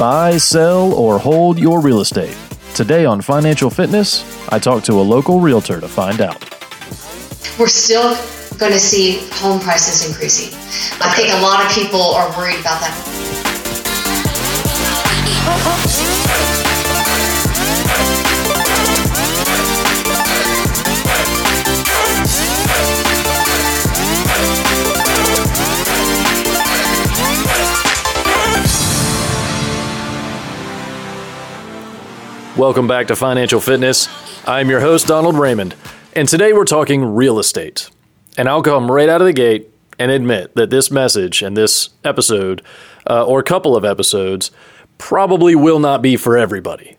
buy, sell, or hold your real estate. Today on Financial Fitness, I talk to a local realtor to find out. We're still going to see home prices increasing. I think a lot of people are worried about that. Welcome back to Financial Fitness. I'm your host, Donald Raymond, and today we're talking real estate. And I'll come right out of the gate and admit that this message and this episode, uh, or a couple of episodes, probably will not be for everybody.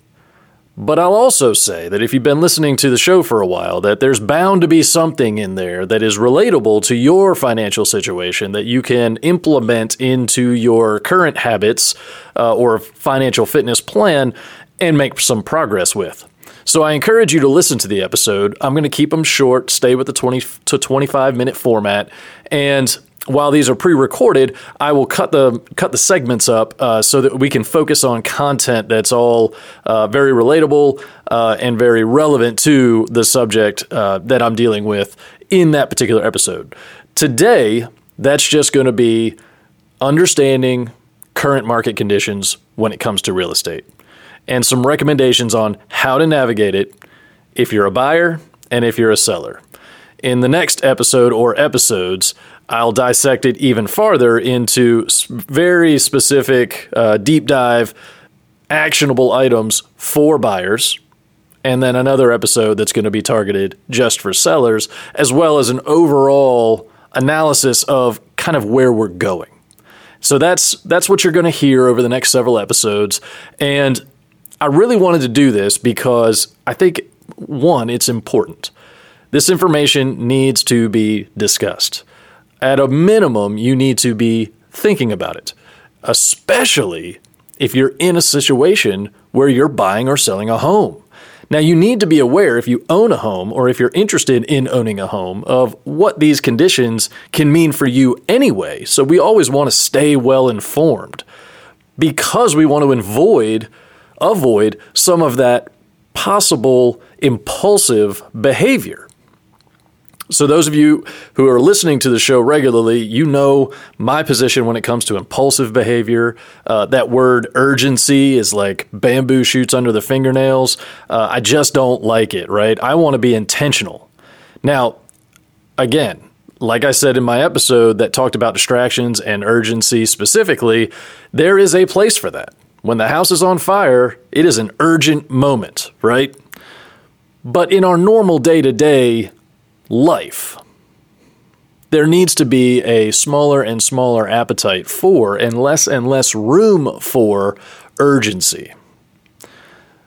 But I'll also say that if you've been listening to the show for a while, that there's bound to be something in there that is relatable to your financial situation that you can implement into your current habits uh, or financial fitness plan and make some progress with. So I encourage you to listen to the episode. I'm going to keep them short, stay with the 20 to 25 minute format, and while these are pre-recorded, I will cut the cut the segments up uh, so that we can focus on content that's all uh, very relatable uh, and very relevant to the subject uh, that I'm dealing with in that particular episode. Today, that's just going to be understanding current market conditions when it comes to real estate and some recommendations on how to navigate it if you're a buyer and if you're a seller. In the next episode or episodes, I'll dissect it even farther into very specific, uh, deep dive, actionable items for buyers. And then another episode that's going to be targeted just for sellers, as well as an overall analysis of kind of where we're going. So that's that's what you're going to hear over the next several episodes. And I really wanted to do this because I think, one, it's important. This information needs to be discussed. At a minimum, you need to be thinking about it, especially if you're in a situation where you're buying or selling a home. Now, you need to be aware if you own a home or if you're interested in owning a home of what these conditions can mean for you anyway. So, we always want to stay well informed because we want to avoid avoid some of that possible impulsive behavior. So, those of you who are listening to the show regularly, you know my position when it comes to impulsive behavior. Uh, that word urgency is like bamboo shoots under the fingernails. Uh, I just don't like it, right? I want to be intentional. Now, again, like I said in my episode that talked about distractions and urgency specifically, there is a place for that. When the house is on fire, it is an urgent moment, right? But in our normal day to day life, there needs to be a smaller and smaller appetite for and less and less room for urgency.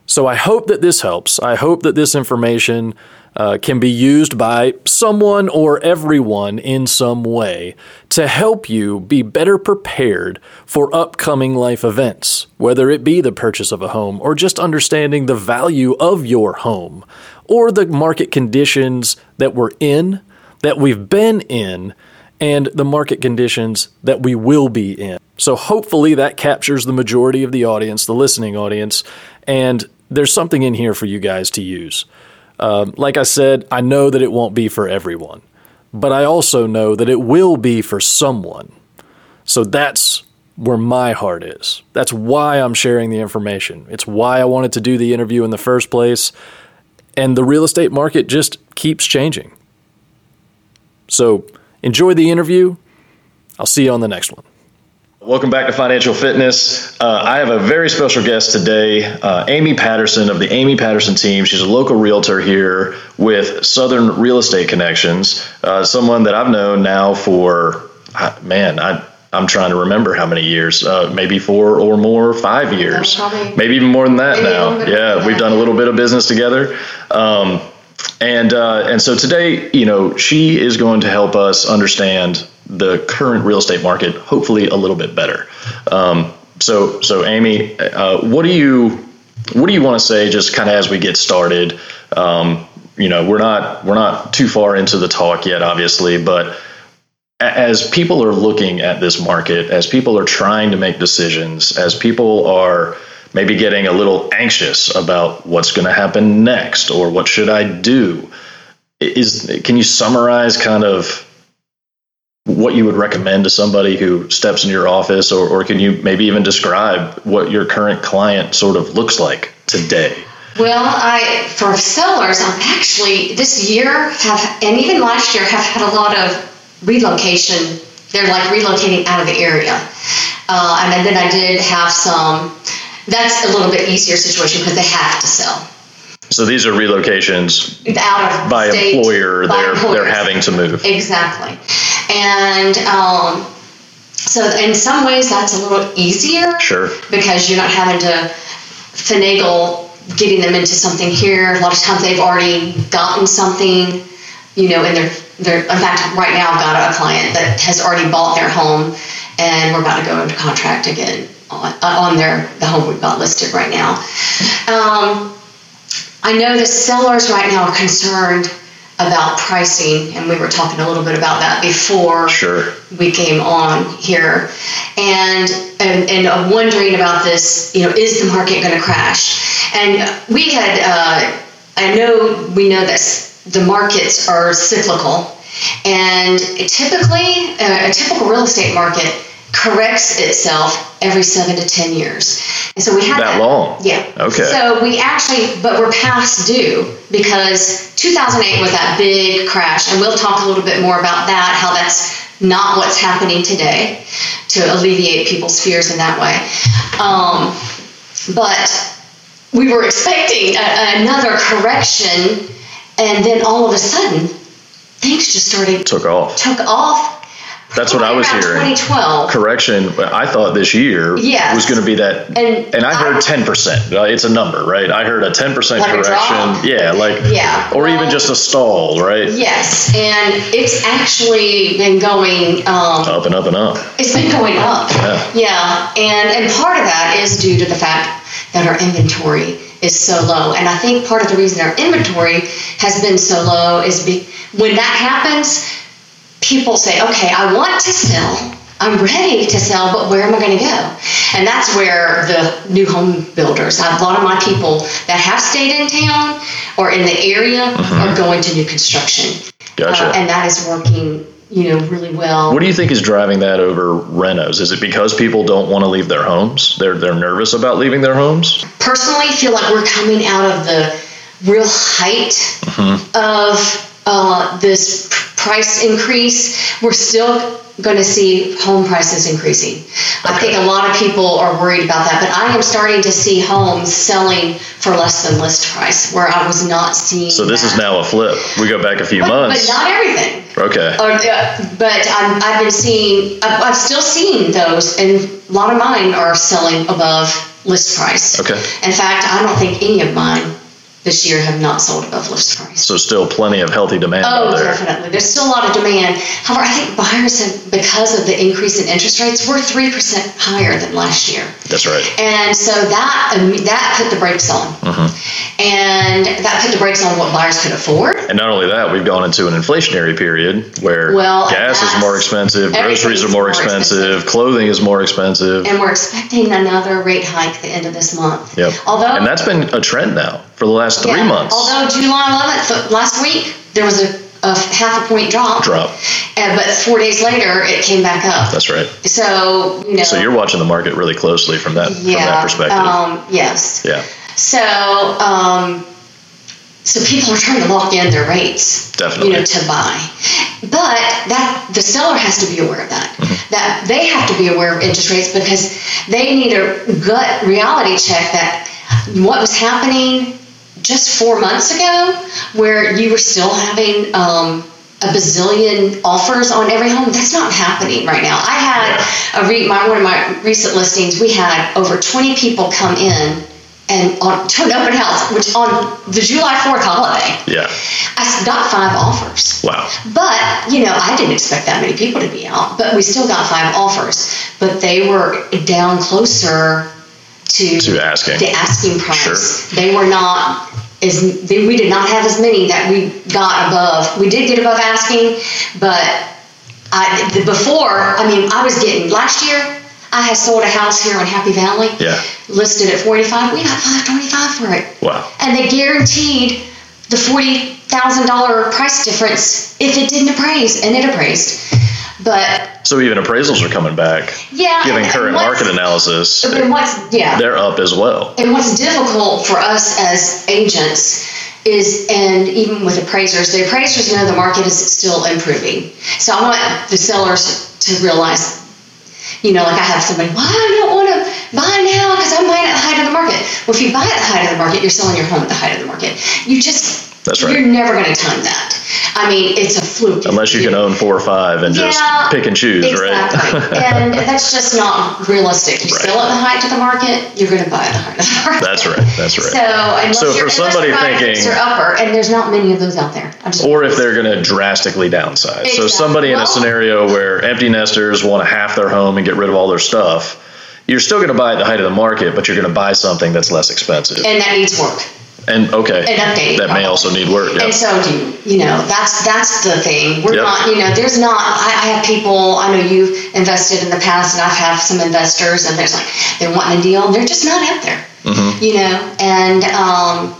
So I hope that this helps. I hope that this information uh, can be used by someone or everyone in some way to help you be better prepared for upcoming life events, whether it be the purchase of a home or just understanding the value of your home or the market conditions that we're in, that we've been in, and the market conditions that we will be in. So hopefully that captures the majority of the audience, the listening audience, and there's something in here for you guys to use. Um, like I said, I know that it won't be for everyone, but I also know that it will be for someone. So that's where my heart is. That's why I'm sharing the information. It's why I wanted to do the interview in the first place. And the real estate market just keeps changing. So enjoy the interview. I'll see you on the next one. Welcome back to Financial Fitness. Uh, I have a very special guest today, uh, Amy Patterson of the Amy Patterson team. She's a local realtor here with Southern Real Estate Connections, uh, someone that I've known now for, uh, man, I, I'm trying to remember how many years, uh, maybe four or more, five years, maybe even more than that now. Yeah, we've done a little bit of business together. Um, and uh, and so today, you know, she is going to help us understand the current real estate market, hopefully a little bit better. Um, so so Amy, uh, what do you what do you want to say just kind of as we get started? Um, you know, we're not we're not too far into the talk yet, obviously, but as people are looking at this market, as people are trying to make decisions, as people are maybe getting a little anxious about what's going to happen next or what should I do, is can you summarize kind of what you would recommend to somebody who steps in your office or, or can you maybe even describe what your current client sort of looks like today? Well, I for sellers, I'm actually this year have and even last year have had a lot of relocation. They're like relocating out of the area, uh, and then I did have some. That's a little bit easier situation because they have to sell. So these are relocations out of by state, employer. by they're employers. they're having to move. Exactly. And um, so, in some ways, that's a little easier Sure. because you're not having to finagle getting them into something here. A lot of times, they've already gotten something, you know, and they're, they're in fact, right now, I've got a client that has already bought their home and we're about to go into contract again on, on their the home we've got listed right now. Um, I know the sellers right now are concerned about pricing, and we were talking a little bit about that before Sure. we came on here, and and, and I'm wondering about this. You know, is the market going to crash? And we had, uh, I know we know that the markets are cyclical, and typically uh, a typical real estate market corrects itself every seven to ten years. And so we had That long? Yeah. Okay. So we actually, but we're past due because 2008 was that big crash, and we'll talk a little bit more about that, how that's not what's happening today to alleviate people's fears in that way. Um, but we were expecting a, another correction, and then all of a sudden, things just started Took off. took off. That's what I was hearing. 2012. Correction. I thought this year Yes. was going to be that, And and, I heard ten percent. It's a number, right? I heard a ten percent Like correction. Yeah, like Yeah, or even just a stall, right? Yes, and it's actually been going. Um, Up and up and up. It's been going up. Yeah. Yeah, and and part of that is due to the fact that our inventory is so low, and I think part of the reason our inventory has been so low is be, when that happens, people say, "Okay, I want to sell." I'm ready to sell, but where am I going to go? And that's where the new home builders, a lot of my people that have stayed in town or in the area are going to new construction. Gotcha. Uh, and that is working, you know, really well. What do you think is driving that over renos? Is it because people don't want to leave their homes? They're they're nervous about leaving their homes. personally feel like we're coming out of the real height of uh, this price increase. We're still going to see home prices increasing. I think a lot of people are worried about that, but I am starting to see homes selling for less than list price, where I was not seeing. So this is now a flip. We go back a few but, months. but not everything. okay. Or, uh, but I'm, I've been seeing, I've, I've still seen those, and a lot of mine are selling above list price. Okay. In fact, I don't think any of mine this year have not sold above list price. So still plenty of healthy demand Oh, out there. definitely. There's still a lot of demand. However, I think buyers have, because of the increase in interest rates, we're 3% higher than last year. That's right. And so that that put the brakes on. Mm-hmm. And that put the brakes on what buyers could afford. And not only that, we've gone into an inflationary period where Well, gas is more expensive, groceries are more more expensive, expensive. clothing is more expensive. And we're expecting another rate hike the end of this month. Yep. Although and that's been a trend now for the last three Yeah. months. Although July 11th, last week, there was a, a half a point drop. Drop. Uh, but four days later, it came back up. That's right. so, you know. So you're watching the market really closely from that from that perspective. Um, yes. yeah, So, um, so people are trying to lock in their rates, Definitely. you know, to buy. But that the seller has to be aware of that. Mm-hmm. That they have to be aware of interest rates because they need a gut reality check that what was happening just four months ago, where you were still having um, a bazillion offers on every home. That's not happening right now. I had a re- my one of my recent listings. We had over 20 people come in and on to an open house, which on the July 4th holiday, yeah. I got five offers. Wow. But, you know, I didn't expect that many people to be out, but we still got five offers. But they were down closer to, To asking. the asking price. Sure. They were not as they, we did not have as many that we got above. We did get above asking, but I, the, before, I mean, I was getting last year. I had sold a house here in Happy Valley. Yeah. Listed at forty five. We got five twenty five for it. Wow. And they guaranteed the forty thousand dollar price difference if it didn't appraise, and it appraised. But So even appraisals are coming back, yeah, giving current market analysis. And what's yeah, They're up as well. and what's difficult for us as agents is, and even with appraisers, the appraisers know the market is still improving. So I want the sellers to realize, you know, like I have somebody, well, I don't want to buy now because I'm buying at the height of the market. Well, if you buy at the height of the market, you're selling your home at the height of the market. You just, That's right. You're never going to time that. I mean, it's a fluke. Unless you can own four or five and just pick and choose, exactly. right? and that's just not realistic. You Right. sell at the height of the market, you're going to buy at the height of the market. That's right. That's right. So, unless So for somebody unless you're buying thinking- fixer upper, and there's not many of those out there. I'm just, or if they're going to drastically downsize. So Exactly. somebody in a scenario where empty nesters want to half their home and get rid of all their stuff, you're still going to buy at the height of the market, but you're going to buy something that's less expensive. and that needs work And okay, that may also need work. Yeah. And so do you. You know, that's that's the thing. We're Yep. not. You know, there's not. I, I have people. I know you've invested in the past, and I've had some investors, and there's like they're wanting a deal, and they're just not out there. Mm-hmm. You know, and um,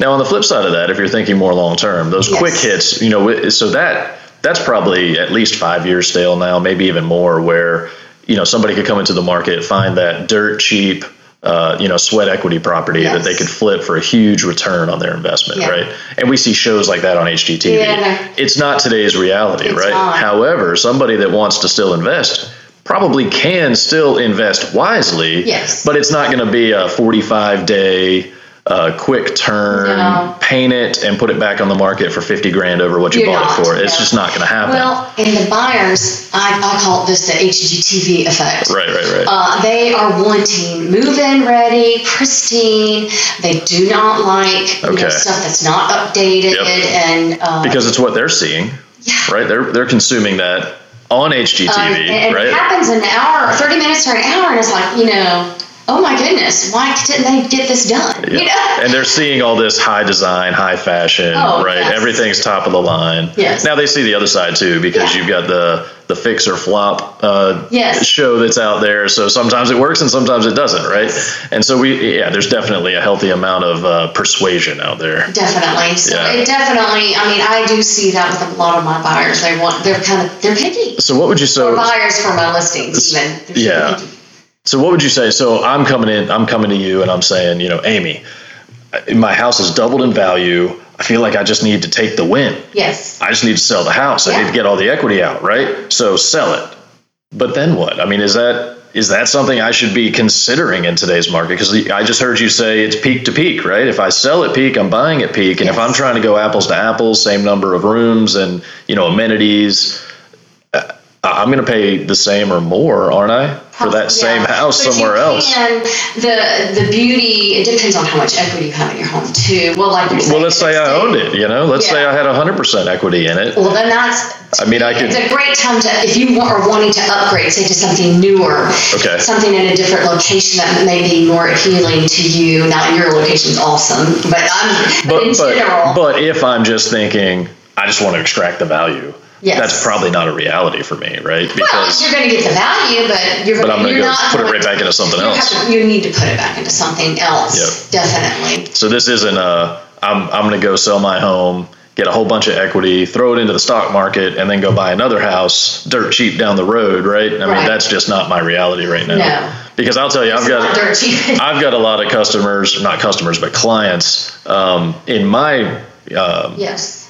Now, on the flip side of that, if you're thinking more long term, those Yes. quick hits, you know, so that that's probably at least five years stale now, maybe even more, where you know somebody could come into the market, find that dirt cheap, uh, you know, sweat equity property that they could flip for a huge return on their investment, Yeah. right? And we see shows like that on HGTV. Yeah, it's not today's reality, It's right? not. However, somebody that wants to still invest probably can still invest wisely Yes. but it's not going to be a 45 day uh, quick turn, No. paint it, and put it back on the market for 50 grand over what you You're bought not, it for. It's just not going to happen. well, and the buyers, I, I call this the HGTV effect. right, right, right. Uh, they are wanting move-in ready, pristine. They do not like you Okay. know, stuff that's not updated Yep. and uh, because it's what they're seeing, yeah. right? They're they're consuming that on HGTV, Um, and, and right? it happens in an hour, thirty minutes or an hour, and it's like you know, oh my goodness, why didn't they get this done? You know? and they're seeing all this high design, high fashion, Oh, right? yes. Everything's top of the line. Yes. Now they see the other side too, because Yeah. you've got the the fix or flop uh, Yes. show that's out there. So sometimes it works and sometimes it doesn't, right? And so we, yeah, there's definitely a healthy amount of uh, persuasion out there. Definitely. So Yeah. it definitely. I mean, I do see that with a lot of my buyers. They want. They're kind of. They're picky. So what would you say? so? buyers for my listings, even. They're Yeah. picky. So what would you say? So I'm coming in, I'm coming to you, and I'm saying, you know, Amy, my house has doubled in value. I feel like I just need to take the win. Yes. I just need to sell the house. I need to get all the equity out, right? So sell it. But then what? I mean, is that is that something I should be considering in today's market? Because I just heard you say it's peak to peak, right? If I sell at peak, I'm buying at peak, and if I'm trying to go apples to apples, same number of rooms and you know amenities, I'm going to pay the same or more, aren't I, for that same house But somewhere else? The the beauty it depends on how much equity you have in your home too. Well, like Well, let's say I owned it. You know, let's say I had 100% equity in it. Well, then that's. I mean, I could- It's a great time to if you are wanting to upgrade, say to something newer, Okay. something in a different location that may be more appealing to you. Now, your location's awesome, but I'm but, But but general, but if I'm just thinking I just want to extract the value, Yes. that's probably not a reality for me, right? well, Because you're going to get the value, but you're but going I'm to going to you're go not put it right back into something you else. to- you need to put it back into something else. Yep. Definitely. So this isn't a I'm I'm going to go sell my home, get a whole bunch of equity, throw it into the stock market, and then go buy another house dirt cheap down the road, right? I mean, Right. that's just not my reality right now. No. Because I'll tell you, I've got not dirt cheap. I've got a lot of customers, not customers, but clients um, in my um, yes.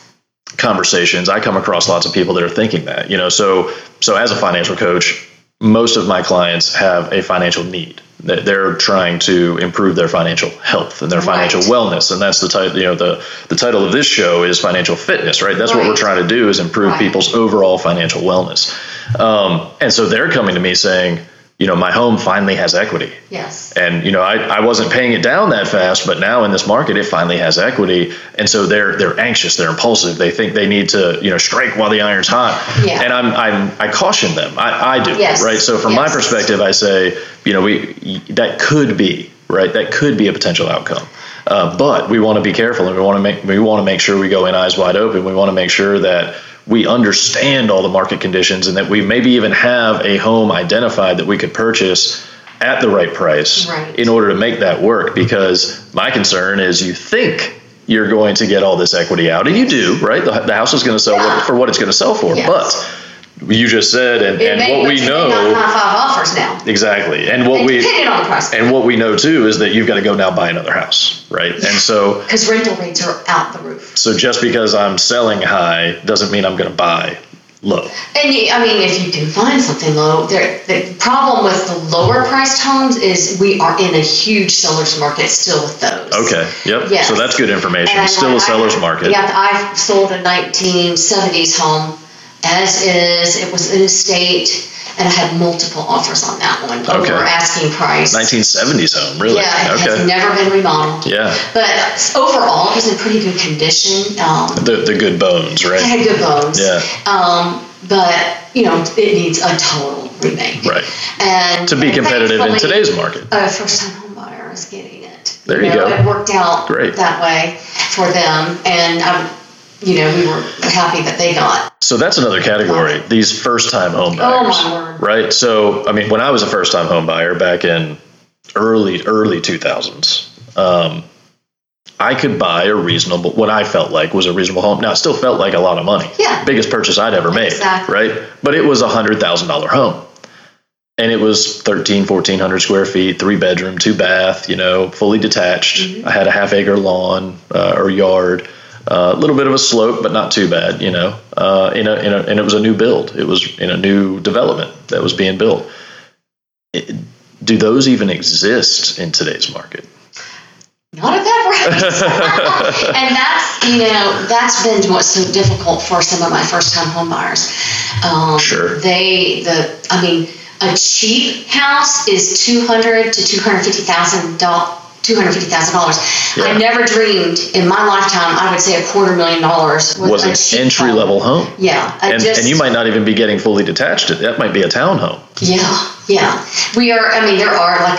Conversations, I come across lots of people that are thinking that. You know, so so as a financial coach, most of my clients have a financial need. They- They're trying to improve their financial health and their financial Right. wellness, and that's the title. You know, the the title of this show is financial fitness, right? That's what we're trying to do is improve Right. people's overall financial wellness. Um, and so they're coming to me saying, you know, my home finally has equity. Yes. and you know I, I wasn't paying it down that fast but now in this market it finally has equity. And so they're they're anxious they're impulsive. They think they need to you know strike while the iron's hot. Yeah. and i'm i'm i caution them. I, I do Yes. right? So from my perspective i say you know we that could be right? That could be a potential outcome. Uh, but we want to be careful and we want to make we want to make sure we go in eyes wide open. We want to make sure that we understand all the market conditions and that we maybe even have a home identified that we could purchase at the right price Right. in order to make that work because my concern is you think you're going to get all this equity out and you do right the, the house is going to sell Yeah. for what it's going to sell for Yes. but you just said and, and what we know not have five offers now. exactly and what we depending on the price. and what we know too is that you've got to go now buy another house right and so Because rental rates are out the roof. so just because i'm selling high doesn't mean i'm going to buy low And you, I mean, if you can find something low, there, the problem with the lower priced homes is we are in a huge seller's market still with those. okay yep Yes. so that's good information And still I- a seller's market Yeah, I sold a 1970s home as is. It was in a state, and I had multiple offers on that one Okay. over asking price. 1970s home really Yeah, it has okay never been remodeled. yeah But overall, it was in pretty good condition. Um, the, the good bones it right had good bones. Yeah. Um, but you know, it needs a total remake. right And to be and competitive in today's market a first-time home buyer is getting it. There you know, go. It worked out Great. that way for them, and um, you know, we were happy that they got. So that's another category. These first-time home Oh, buyers, my word. right? So I mean, when I was a first-time home buyer back in early early 2000s, um, I could buy a reasonable, what I felt like was a reasonable home. Now it still felt like a lot of money. Yeah. biggest purchase I'd ever made. Exactly. Right, but it was a hundred thousand dollar home. And it was 13, 1400 square feet, three bedroom, two bath, you know, fully detached. Mm-hmm. I had a half acre lawn uh, or yard, a little bit of a slope, but not too bad, you know. Uh, in a, in a, and it was a new build. It was in a new development that was being built. It, do those even exist in today's market? Not at that price. and that's you know that's been what's so difficult for some of my first time home buyers. Um, Sure. They the I mean a cheap house is two hundred to two hundred fifty thousand dollars. Two hundred fifty thousand dollars. Yeah. I never dreamed in my lifetime I would say a quarter million dollars was, Was an entry home. level home. Yeah, And, just, and you might not even be getting fully detached. That might be a townhome. Yeah, yeah. We are. I mean, there are like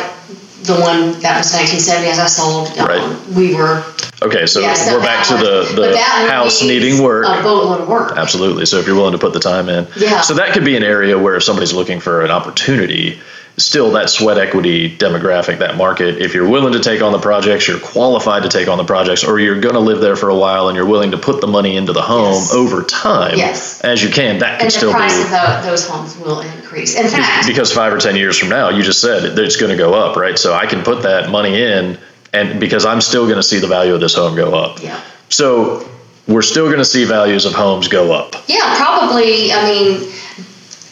the one that was 1970 as I sold. um, Right. We were. Okay, so yeah, we're back to the, the but that one house needing work. A boatload of work. Absolutely. So if you're willing to put the time in. Yeah. So that could be an area where if somebody's looking for an opportunity, still that sweat equity demographic, that market, if you're willing to take on the projects, you're qualified to take on the projects, or you're going to live there for a while and you're willing to put the money into the home Yes. over time Yes. as you can, that can And the still price be. of tho- those homes will increase. In fact, because five or ten years from now, you just said it- it's going to go up, right? So I can put that money in, and because I'm still going to see the value of this home go up. yeah. So we're still going to see values of homes go up. Yeah, probably. I mean,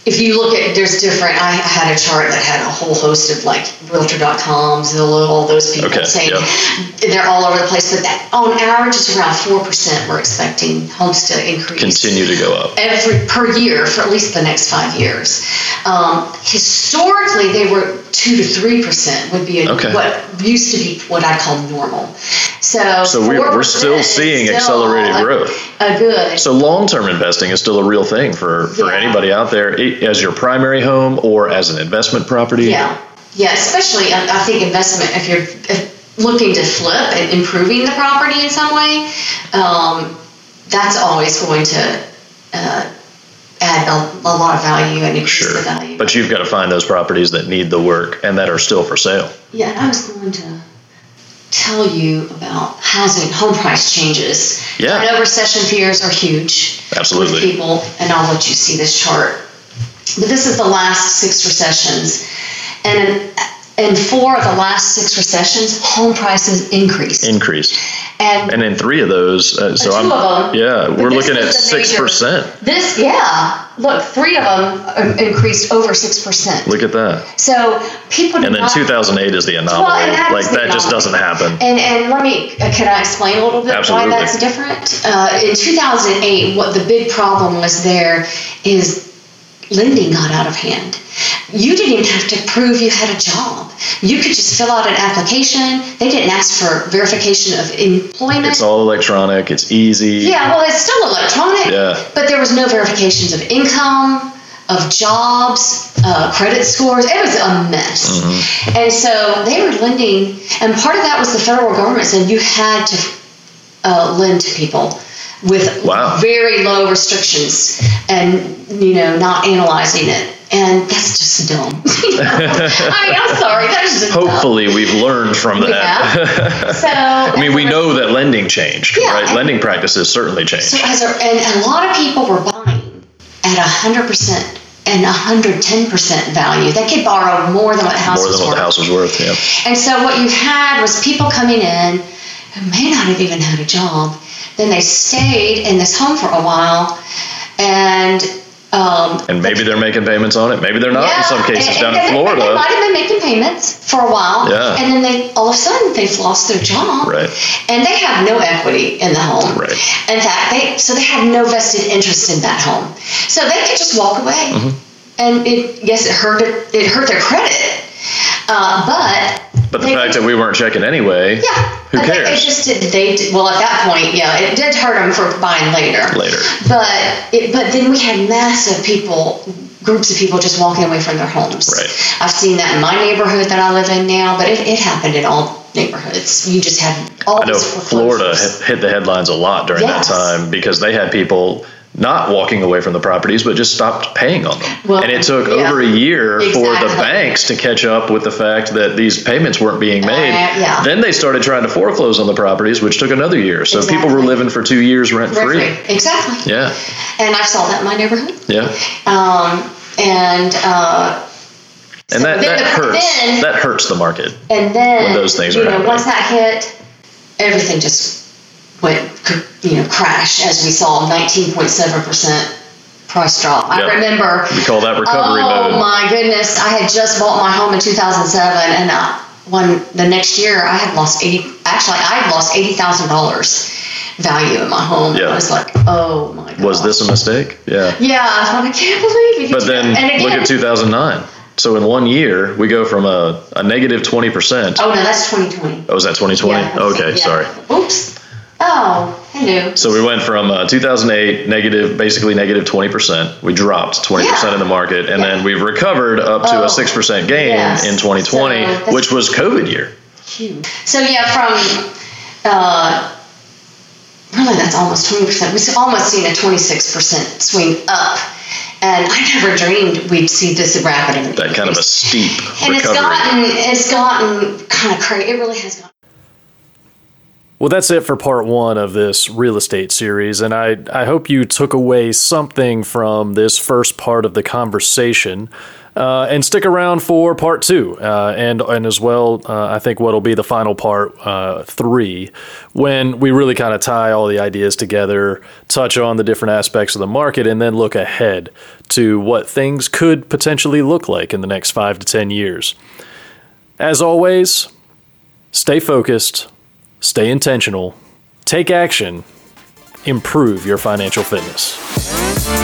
if you look at, there's different. I had a chart that had a whole host of like Realtor.com, Zillow, all those people Okay, saying yeah. they're all over the place. But that, on average, it's around four percent. We're expecting homes to increase Continue to go up. every per year for at least the next five years. Um, historically, they were two to three percent would be a, Okay. what used to be what I call normal. So, So we're, we're still seeing still accelerated growth. A good. So long-term investing is still a real thing for, for Yeah. anybody out there as your primary home or as an investment property. Yeah, yeah. Especially, I, I think investment if you're if looking to flip and improving the property in some way, um, that's always going to uh, add a, a lot of value and increase Sure. the value. But you've got to find those properties that need the work and that are still for sale. yeah, I was going to tell you about housing home price changes. Yeah. I know recession fears are huge. Absolutely. With people, and I'll let you see this chart. But this is the last six recessions, and in, in four of the last six recessions, home prices increased. Increased. And And in three of those, uh, so two I'm, of them. yeah, we're looking at major- 6%. this, yeah, look, three of them um, increased over six percent. Look at that. So people And then not, 2008 is the anomaly. Well, that like the that just doesn't happen. And, and let me, uh, can I explain a little bit Absolutely. why that's different? Uh, in 2008, what the big problem was there is lending got out of hand. You didn't even have to prove you had a job. You could just fill out an application. They didn't ask for verification of employment. It's all electronic. It's easy. yeah, well, it's still electronic. Yeah. But there was no verifications of income, of jobs, uh, credit scores. It was a mess. Mm-hmm. And so they were lending, and part of that was the federal government said you had to uh, lend to people with Wow. very low restrictions and you know not analyzing it and that's just dumb You know? I mean, i'm sorry that's just dumb. Hopefully, we've learned from that. yeah so I mean, we know that lending changed, Yeah, right? Lending practices certainly changed. so as a, and a lot of people were buying at 100% and 110% value they could borrow more than what the house More was than what worth the house was worth, yeah. And so what you had was people coming in who may not have even had a job. Then they stayed in this home for a while, and um, And maybe they're making payments on it. Maybe they're not in some cases and- down and in they- Florida. They might have been making payments for a while, Yeah. and then they all of a sudden they've lost their job, Right. And they have no equity in the home, Right. In fact, they so they have no vested interest in that home, so they could just walk away. Mm-hmm. And it yes, it hurt it, it hurt their credit, uh, but But the they fact that we weren't checking anyway, yeah. who I cares? It just did, they did, well at that point, yeah, it did hurt them for buying later. Later. But it, but then we had massive people, groups of people just walking away from their homes. Right. I've seen that in my neighborhood that I live in now, but it, it happened in all neighborhoods. You just had all I know Florida hit, hit the headlines a lot during Yes. that time because they had people not walking away from the properties but just stopped paying on them. Well, and it took yeah. over a year for the banks to catch up with the fact that these payments weren't being made. Uh, yeah. Then they started trying to foreclose on the properties, which took another year. So people were living for two years rent free. Exactly. Yeah, And I saw that in my neighborhood. yeah. Um, and uh, And so that, that hurts. then- that hurts the market. And then When those things you are know, happening. once that hit, everything just went, you know, crash as we saw 19.7 percent price drop. Yep. I remember. We call that recovery oh mode. my goodness! I had just bought my home in 2007, and uh, when the next year I had lost 80. Actually, I had lost eighty thousand dollars value in my home. Yeah. I was like, oh my god. Was this a mistake? Yeah. Yeah, I can't believe it. But then again, look at 2009. So in one year, we go from a, a negative 20%. Oh no, that's 2020. Oh, was that 2020? Yeah, okay, yeah. sorry. Oops. Oh, hello. So we went from uh, 2008 negative, basically negative 20%. We dropped 20% Yeah. in the market, and Yeah. then we've recovered up to Oh, a 6% gain yes. in 2020, So which was COVID year. Huge. So yeah, from uh, really that's almost 20%. We've almost seen a 26% swing up. And I never dreamed we'd see this rapid That kind of a steep and it's gotten it's gotten kind of crazy. It really has gotten. Well, that's it for part one of this real estate series, and I, I hope you took away something from this first part of the conversation. Uh, and stick around for part two, uh, and and as well, uh, I think what'll be the final part uh, three, when we really kind of tie all the ideas together, touch on the different aspects of the market, and then look ahead to what things could potentially look like in the next five to ten years. As always, stay focused, stay intentional, take action, improve your financial fitness.